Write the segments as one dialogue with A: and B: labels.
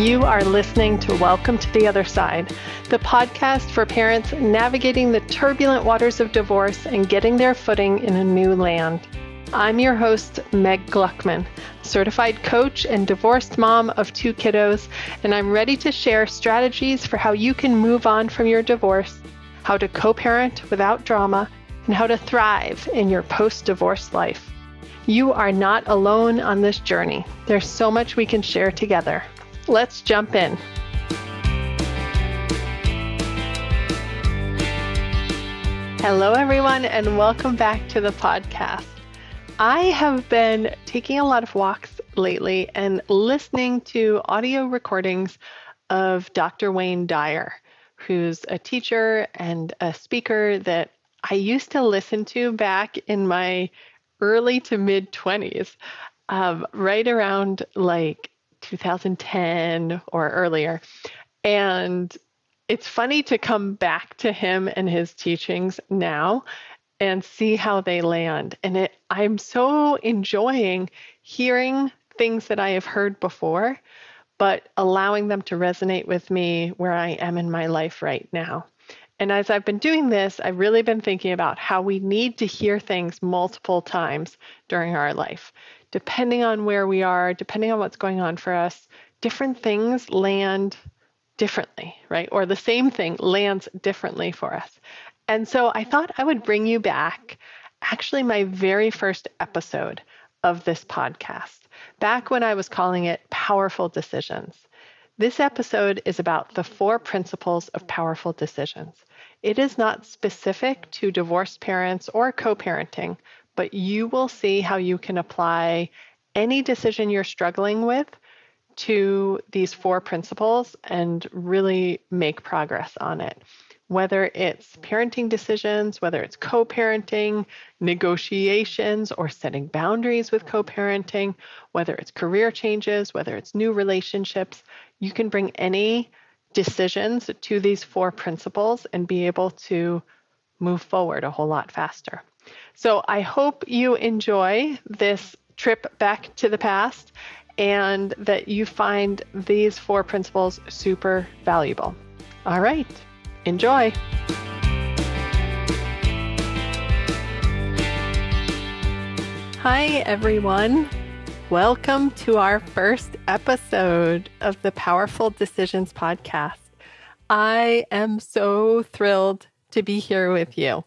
A: You are listening to Welcome to the Other Side, the podcast for parents navigating the turbulent waters of divorce and getting their footing in a new land. I'm your host, Meg Gluckman, certified coach and divorced mom of two kiddos, and I'm ready to share strategies for how you can move on from your divorce, how to co parent without drama, and how to thrive in your post divorce life. You are not alone on this journey. There's so much we can share together. Let's jump in. Hello, everyone, and welcome back to the podcast. I have been taking a lot of walks lately and listening to audio recordings of Dr. Wayne Dyer, who's a teacher and a speaker that I used to listen to back in my early to mid 20s, um, right around like 2010 or earlier. And it's funny to come back to him and his teachings now and see how they land. And it, I'm so enjoying hearing things that I have heard before, but allowing them to resonate with me where I am in my life right now. And as I've been doing this, I've really been thinking about how we need to hear things multiple times during our life. Depending on where we are, depending on what's going on for us, different things land differently, right? Or the same thing lands differently for us. And so I thought I would bring you back, actually, my very first episode of this podcast, back when I was calling it Powerful Decisions. This episode is about the four principles of powerful decisions. It is not specific to divorced parents or co parenting, but you will see how you can apply any decision you're struggling with to these four principles and really make progress on it. Whether it's parenting decisions, whether it's co parenting, negotiations, or setting boundaries with co parenting, whether it's career changes, whether it's new relationships, you can bring any decisions to these four principles and be able to move forward a whole lot faster. So I hope you enjoy this trip back to the past and that you find these four principles super valuable. All right, enjoy. Hi, everyone. Welcome to our first episode of the Powerful Decisions podcast. I am so thrilled to be here with you.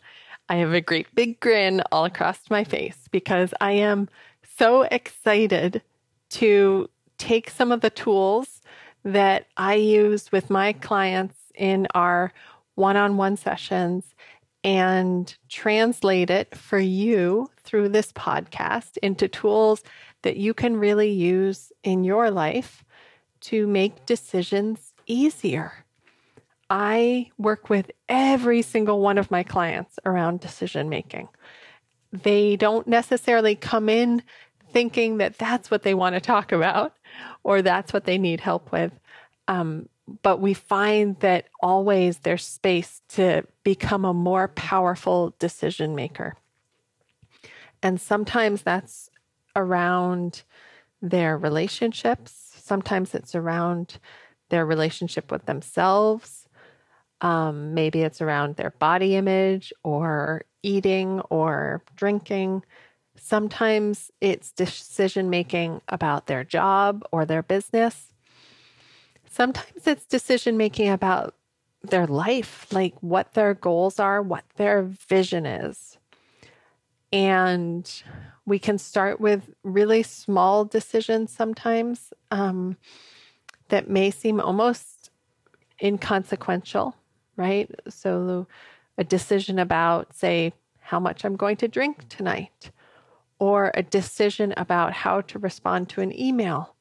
A: I have a great big grin all across my face because I am so excited to take some of the tools that I use with my clients in our one on one sessions and translate it for you through this podcast into tools that you can really use in your life to make decisions easier. I work with every single one of my clients around decision making. They don't necessarily come in thinking that that's what they want to talk about or that's what they need help with. Um, but we find that always there's space to become a more powerful decision maker. And sometimes that's around their relationships. Sometimes it's around their relationship with themselves. Um, maybe it's around their body image or eating or drinking. Sometimes it's decision making about their job or their business. Sometimes it's decision making about their life, like what their goals are, what their vision is. And we can start with really small decisions sometimes um, that may seem almost inconsequential, right? So, a decision about, say, how much I'm going to drink tonight, or a decision about how to respond to an email.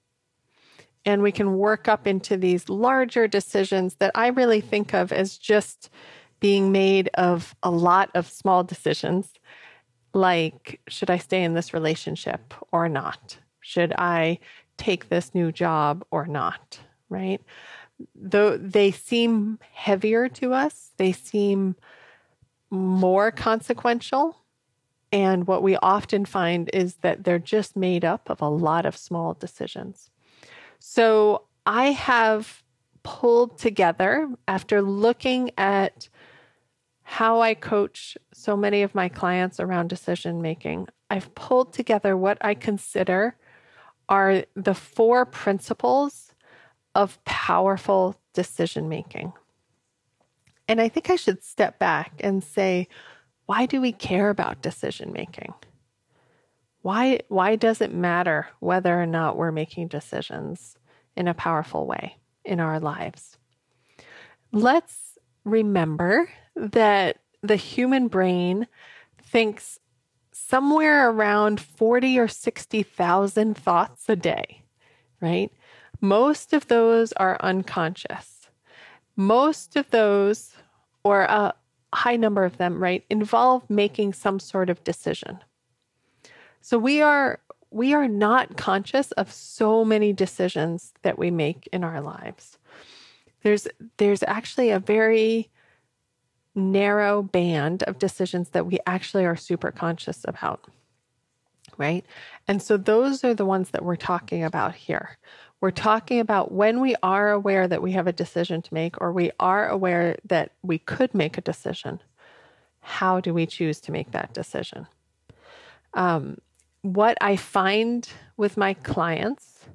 A: And we can work up into these larger decisions that I really think of as just being made of a lot of small decisions like should I stay in this relationship or not? Should I take this new job or not? Right? Though they seem heavier to us, they seem more consequential. And what we often find is that they're just made up of a lot of small decisions. So I have pulled together after looking at how I coach so many of my clients around decision making. I've pulled together what I consider are the four principles of powerful decision making. And I think I should step back and say, why do we care about decision making? Why, why does it matter whether or not we're making decisions in a powerful way in our lives? Let's remember that the human brain thinks somewhere around 40 or 60,000 thoughts a day, right? Most of those are unconscious. Most of those, or a high number of them, right, involve making some sort of decision. So we are we are not conscious of so many decisions that we make in our lives. There's there's actually a very narrow band of decisions that we actually are super conscious about. Right? And so those are the ones that we're talking about here. We're talking about when we are aware that we have a decision to make or we are aware that we could make a decision. How do we choose to make that decision? Um, what I find with my clients,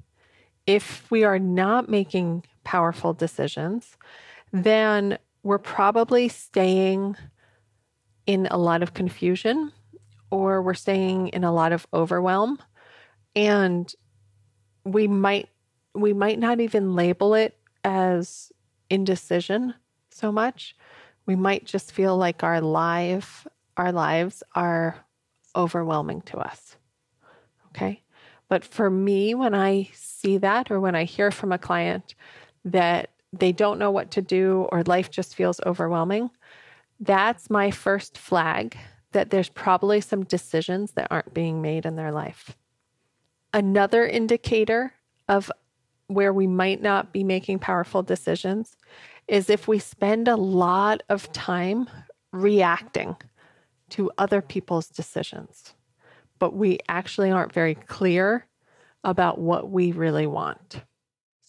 A: if we are not making powerful decisions, then we're probably staying in a lot of confusion or we're staying in a lot of overwhelm. And we might we might not even label it as indecision so much. We might just feel like our life our lives are overwhelming to us. Okay? But for me when i see that or when i hear from a client that they don't know what to do or life just feels overwhelming, that's my first flag that there's probably some decisions that aren't being made in their life. Another indicator of where we might not be making powerful decisions is if we spend a lot of time reacting to other people's decisions, but we actually aren't very clear about what we really want.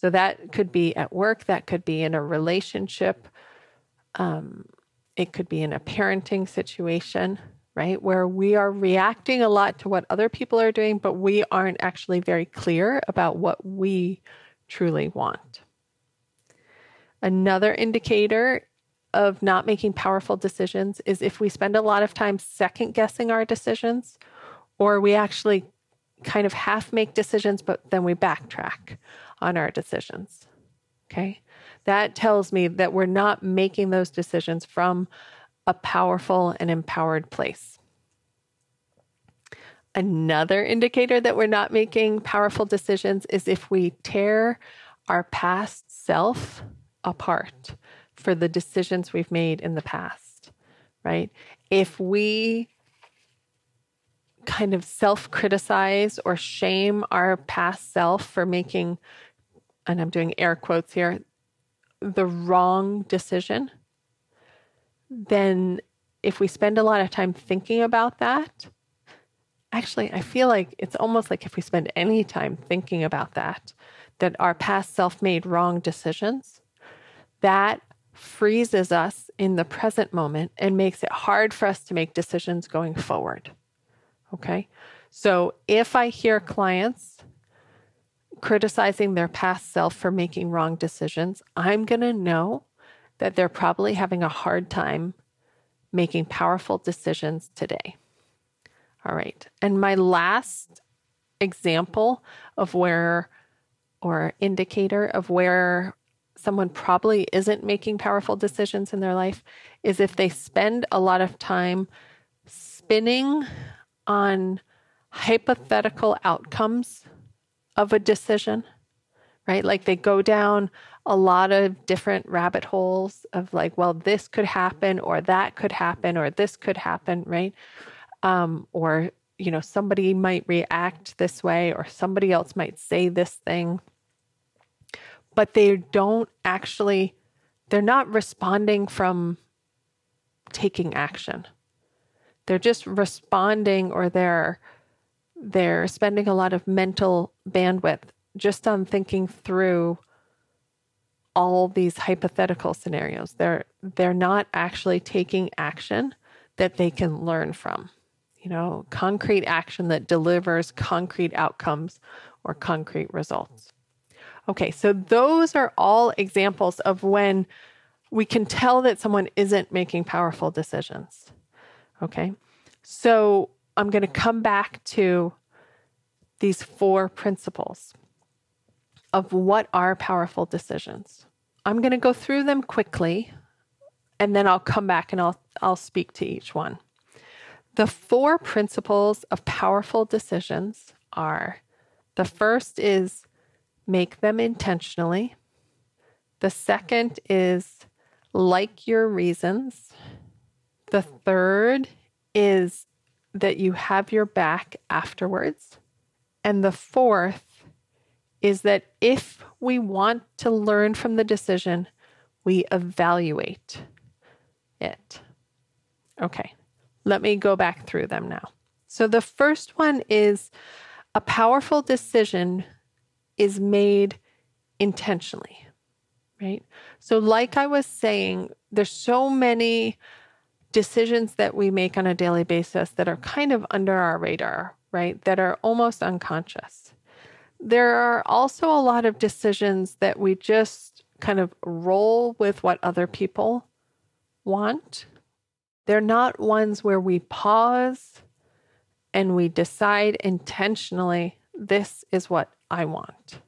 A: So that could be at work, that could be in a relationship, um, it could be in a parenting situation, right? Where we are reacting a lot to what other people are doing, but we aren't actually very clear about what we truly want. Another indicator of not making powerful decisions is if we spend a lot of time second guessing our decisions, or we actually kind of half make decisions, but then we backtrack on our decisions. Okay. That tells me that we're not making those decisions from a powerful and empowered place. Another indicator that we're not making powerful decisions is if we tear our past self apart for the decisions we've made in the past, right? If we kind of self criticize or shame our past self for making and I'm doing air quotes here, the wrong decision, then if we spend a lot of time thinking about that, actually, I feel like it's almost like if we spend any time thinking about that, that our past self made wrong decisions, that freezes us in the present moment and makes it hard for us to make decisions going forward. Okay. So if I hear clients criticizing their past self for making wrong decisions, I'm going to know that they're probably having a hard time making powerful decisions today. All right. And my last example of where, or indicator of where someone probably isn't making powerful decisions in their life is if they spend a lot of time spinning on hypothetical outcomes of a decision, right? Like they go down a lot of different rabbit holes of like, well, this could happen, or that could happen, or this could happen, right? Um, or, you know, somebody might react this way, or somebody else might say this thing. But they don't actually, they're not responding from taking action. They're just responding or they're they're spending a lot of mental bandwidth just on thinking through all these hypothetical scenarios. They're they're not actually taking action that they can learn from. You know, concrete action that delivers concrete outcomes or concrete results. Okay, so those are all examples of when we can tell that someone isn't making powerful decisions. Okay, so I'm going to come back to these four principles of what are powerful decisions. I'm going to go through them quickly and then I'll come back and I'll I'll speak to each one. The four principles of powerful decisions are the first is make them intentionally. The second is like your reasons. The third is that you have your back afterwards. And the fourth is that if we want to learn from the decision, we evaluate it. Okay, let me go back through them now. So the first one is a powerful decision is made intentionally, right? So, like I was saying, there's so many decisions that we make on a daily basis that are kind of under our radar, right? That are almost unconscious. There are also a lot of decisions that we just kind of roll with what other people want. They're not ones where we pause and we decide intentionally, this is what I want.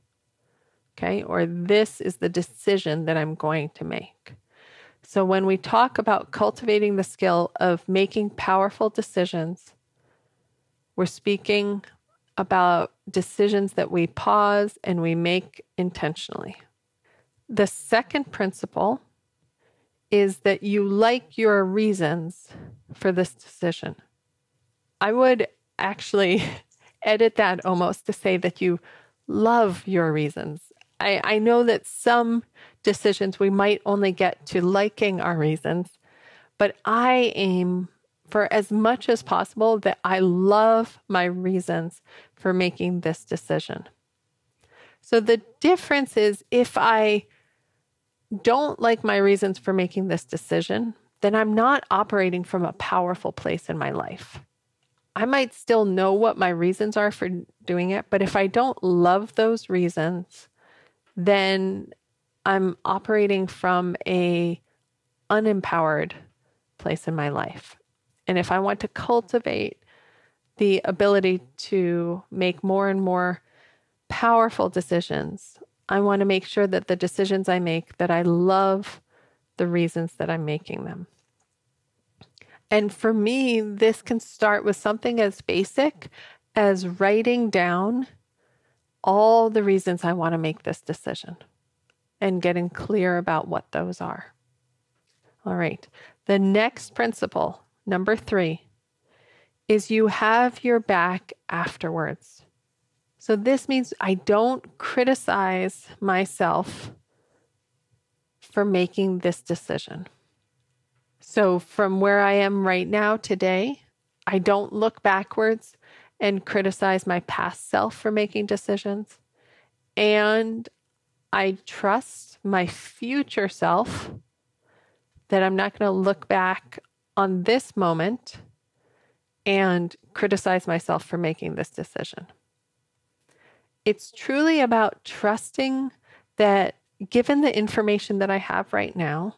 A: Okay. Or this is the decision that I'm going to make. So when we talk about cultivating the skill of making powerful decisions, we're speaking about decisions that we pause and we make intentionally. The second principle is that you like your reasons for this decision. I would actually edit that almost to say that you love your reasons. I, I know that some decisions we might only get to liking our reasons, but I aim for as much as possible that I love my reasons for making this decision. So the difference is if I don't like my reasons for making this decision, then I'm not operating from a powerful place in my life. I might still know what my reasons are for doing it, but if I don't love those reasons, then I'm operating from a unempowered place in my life. And if I want to cultivate the ability to make more and more powerful decisions, I want to make sure that the decisions I make that I love the reasons that I'm making them. And for me, this can start with something as basic as writing down all the reasons I want to make this decision and getting clear about what those are. All right. The next principle, number three, is you have your back afterwards. So this means I don't criticize myself for making this decision. So, from where I am right now today, I don't look backwards and criticize my past self for making decisions. And I trust my future self that I'm not going to look back on this moment and criticize myself for making this decision. It's truly about trusting that given the information that I have right now,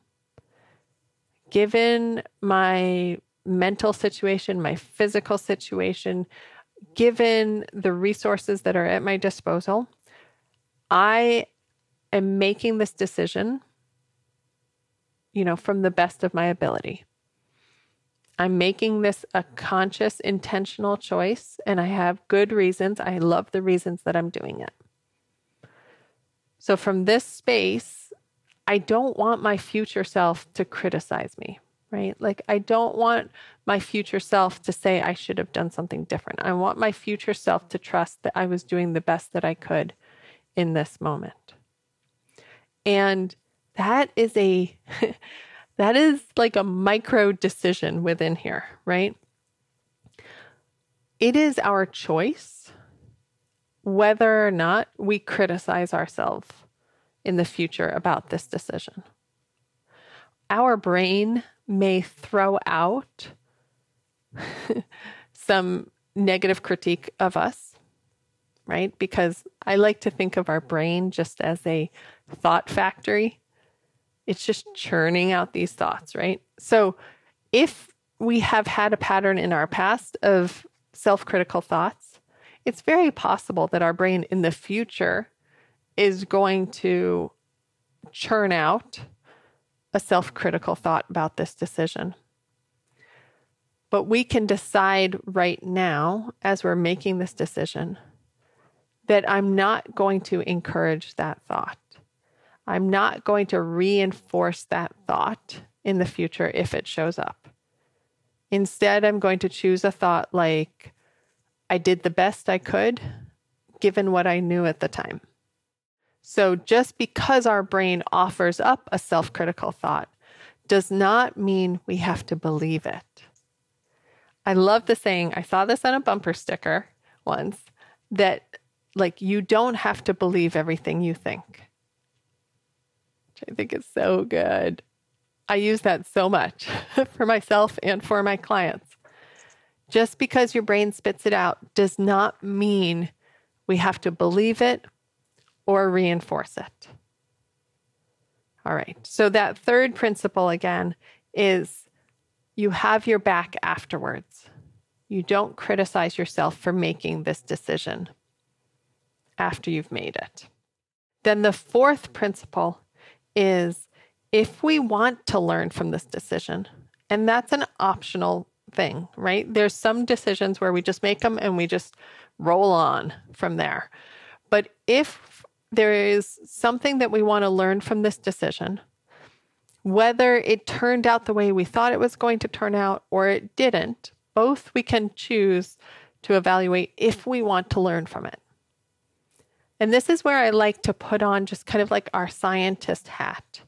A: given my mental situation, my physical situation, given the resources that are at my disposal, I am making this decision, you know, from the best of my ability. I'm making this a conscious, intentional choice, and I have good reasons. I love the reasons that I'm doing it. So, from this space, I don't want my future self to criticize me, right? Like, I don't want my future self to say I should have done something different. I want my future self to trust that I was doing the best that I could in this moment. And that is a that is like a micro decision within here, right? It is our choice whether or not we criticize ourselves in the future about this decision. Our brain may throw out some negative critique of us, right? Because I like to think of our brain just as a thought factory. It's just churning out these thoughts, right? So if we have had a pattern in our past of self critical thoughts, it's very possible that our brain in the future is going to churn out a self critical thought about this decision. But we can decide right now, as we're making this decision, that I'm not going to encourage that thought. I'm not going to reinforce that thought in the future if it shows up. Instead, I'm going to choose a thought like, I did the best I could given what I knew at the time. So, just because our brain offers up a self critical thought does not mean we have to believe it. I love the saying, I saw this on a bumper sticker once, that like you don't have to believe everything you think. I think it's so good. I use that so much for myself and for my clients. Just because your brain spits it out does not mean we have to believe it or reinforce it. All right. So, that third principle again is you have your back afterwards. You don't criticize yourself for making this decision after you've made it. Then the fourth principle is if we want to learn from this decision, and that's an optional thing, right? There's some decisions where we just make them and we just roll on from there. But if there is something that we want to learn from this decision, whether it turned out the way we thought it was going to turn out or it didn't, both we can choose to evaluate if we want to learn from it. And this is where I like to put on just kind of like our scientist hat.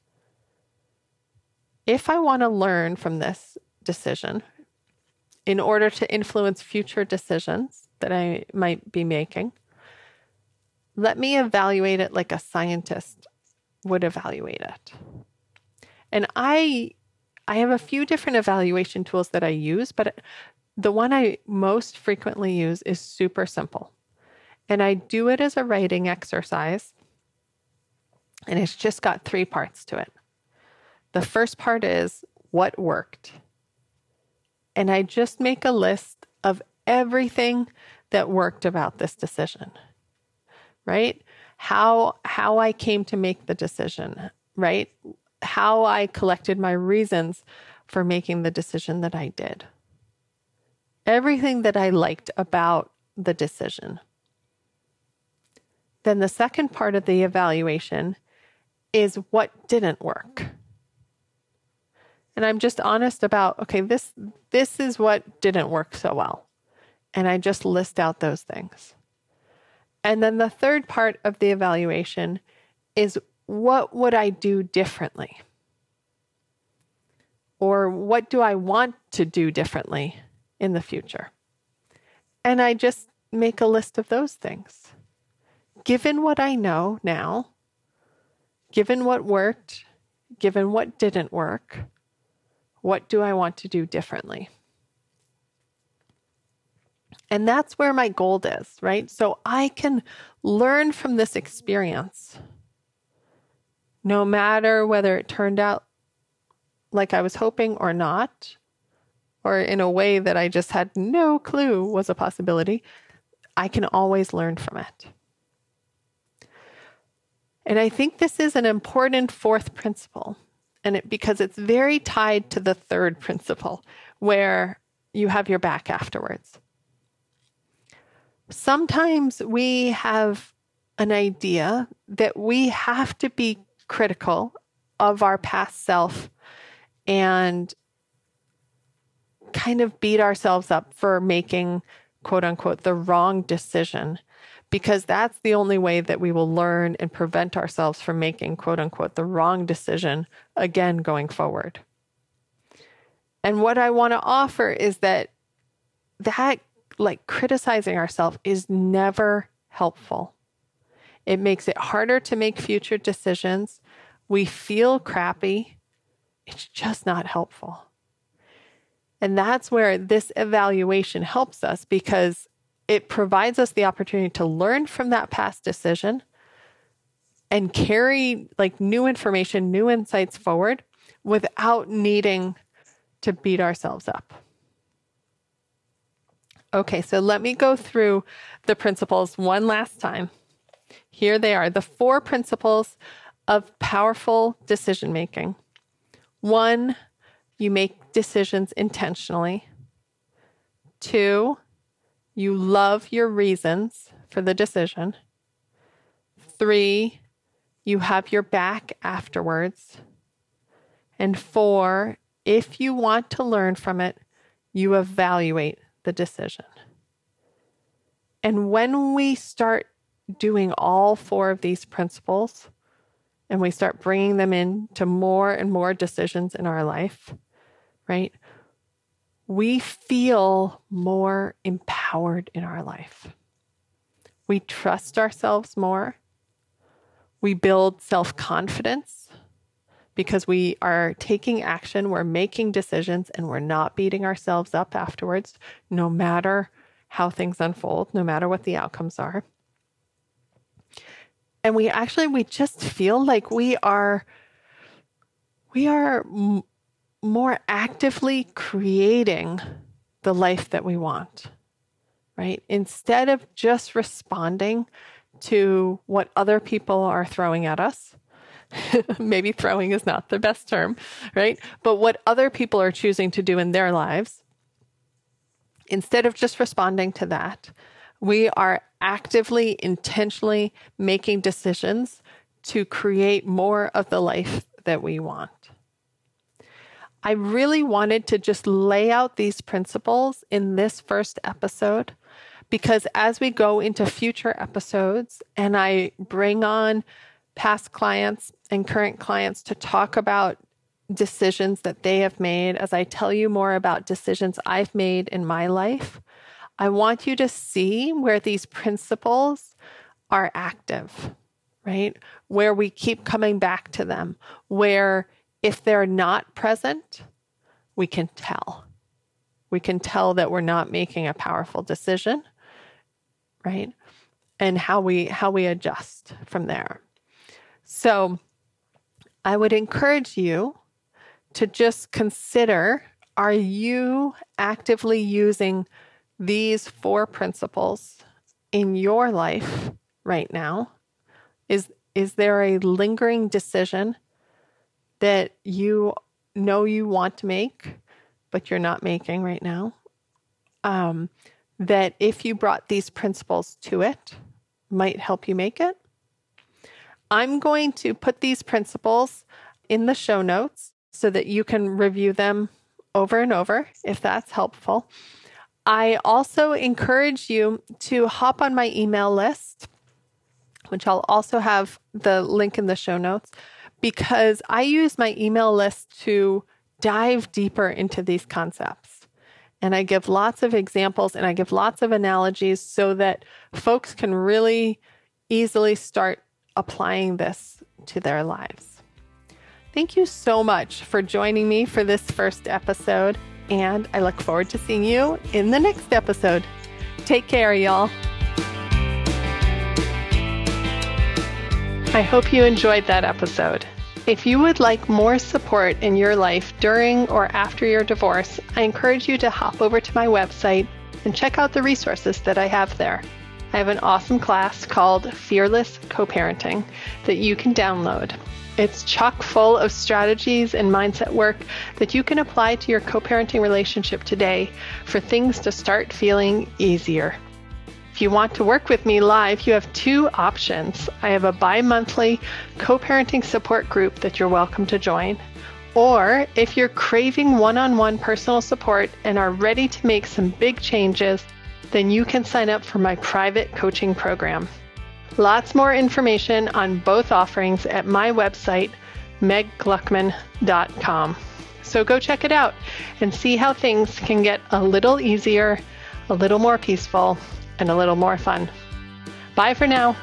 A: If I want to learn from this decision in order to influence future decisions that I might be making, let me evaluate it like a scientist would evaluate it. And I I have a few different evaluation tools that I use, but the one I most frequently use is super simple. And I do it as a writing exercise. And it's just got three parts to it. The first part is what worked. And I just make a list of everything that worked about this decision. Right? How how I came to make the decision, right? How I collected my reasons for making the decision that I did. Everything that I liked about the decision. Then the second part of the evaluation is what didn't work. And I'm just honest about, okay, this this is what didn't work so well. And I just list out those things. And then the third part of the evaluation is what would I do differently? Or what do I want to do differently in the future? And I just make a list of those things given what I know now, given what worked, given what didn't work, what do I want to do differently? And that's where my gold is, right? So I can learn from this experience, no matter whether it turned out like I was hoping or not, or in a way that I just had no clue was a possibility. I can always learn from it. And I think this is an important fourth principle, and it, because it's very tied to the third principle, where you have your back afterwards. Sometimes we have an idea that we have to be critical of our past self and kind of beat ourselves up for making quote unquote the wrong decision because that's the only way that we will learn and prevent ourselves from making, quote unquote, the wrong decision again going forward. And what I want to offer is that that, like criticizing ourselves, is never helpful. It makes it harder to make future decisions. We feel crappy. It's just not helpful. And that's where this evaluation helps us because it provides us the opportunity to learn from that past decision and carry like new information, new insights forward without needing to beat ourselves up. Okay, so let me go through the principles one last time. Here they are the four principles of powerful decision making. One, you make decisions intentionally. Two, you love your reasons for the decision. Three, you have your back afterwards. And four, if you want to learn from it, you evaluate the decision. And when we start doing all four of these principles and we start bringing them into more and more decisions in our life, right? We feel more empowered in our life. We trust ourselves more. We build self confidence because we are taking action, we're making decisions, and we're not beating ourselves up afterwards, no matter how things unfold, no matter what the outcomes are. And we actually, we just feel like we are, we are more actively creating the life that we want, right? Instead of just responding to what other people are throwing at us, maybe throwing is not the best term, right? But what other people are choosing to do in their lives, instead of just responding to that, we are actively, intentionally making decisions to create more of the life that we want. I really wanted to just lay out these principles in this first episode because as we go into future episodes and I bring on past clients and current clients to talk about decisions that they have made, as I tell you more about decisions I've made in my life, I want you to see where these principles are active, right? Where we keep coming back to them, where if they're not present, we can tell. We can tell that we're not making a powerful decision, right? And how we how we adjust from there. So I would encourage you to just consider are you actively using these four principles in your life right now? Is is there a lingering decision that you know you want to make but you're not making right now? Um, that if you brought these principles to it might help you make it? I'm going to put these principles in the show notes so that you can review them over and over if that's helpful. I also encourage you to hop on my email list, which I'll also have the link in the show notes, because I use my email list to dive deeper into these concepts. And I give lots of examples and I give lots of analogies so that folks can really easily start applying this to their lives. Thank you so much for joining me for this first episode, and I look forward to seeing you in the next episode. Take care, y'all. I hope you enjoyed that episode. If you would like more support in your life during or after your divorce, I encourage you to hop over to my website and check out the resources that I have there. I have an awesome class called Fearless Co-Parenting that you can download. It's chock full of strategies and mindset work that you can apply to your co parenting relationship today for things to start feeling easier. If you want to work with me live, you have two options. I have a bi monthly co parenting support group that you're welcome to join. Or if you're craving one on one personal support and are ready to make some big changes, then you can sign up for my private coaching program. Lots more information on both offerings at my website, meggluckman.com. So go check it out and see how things can get a little easier, a little more peaceful, and a little more fun. Bye for now.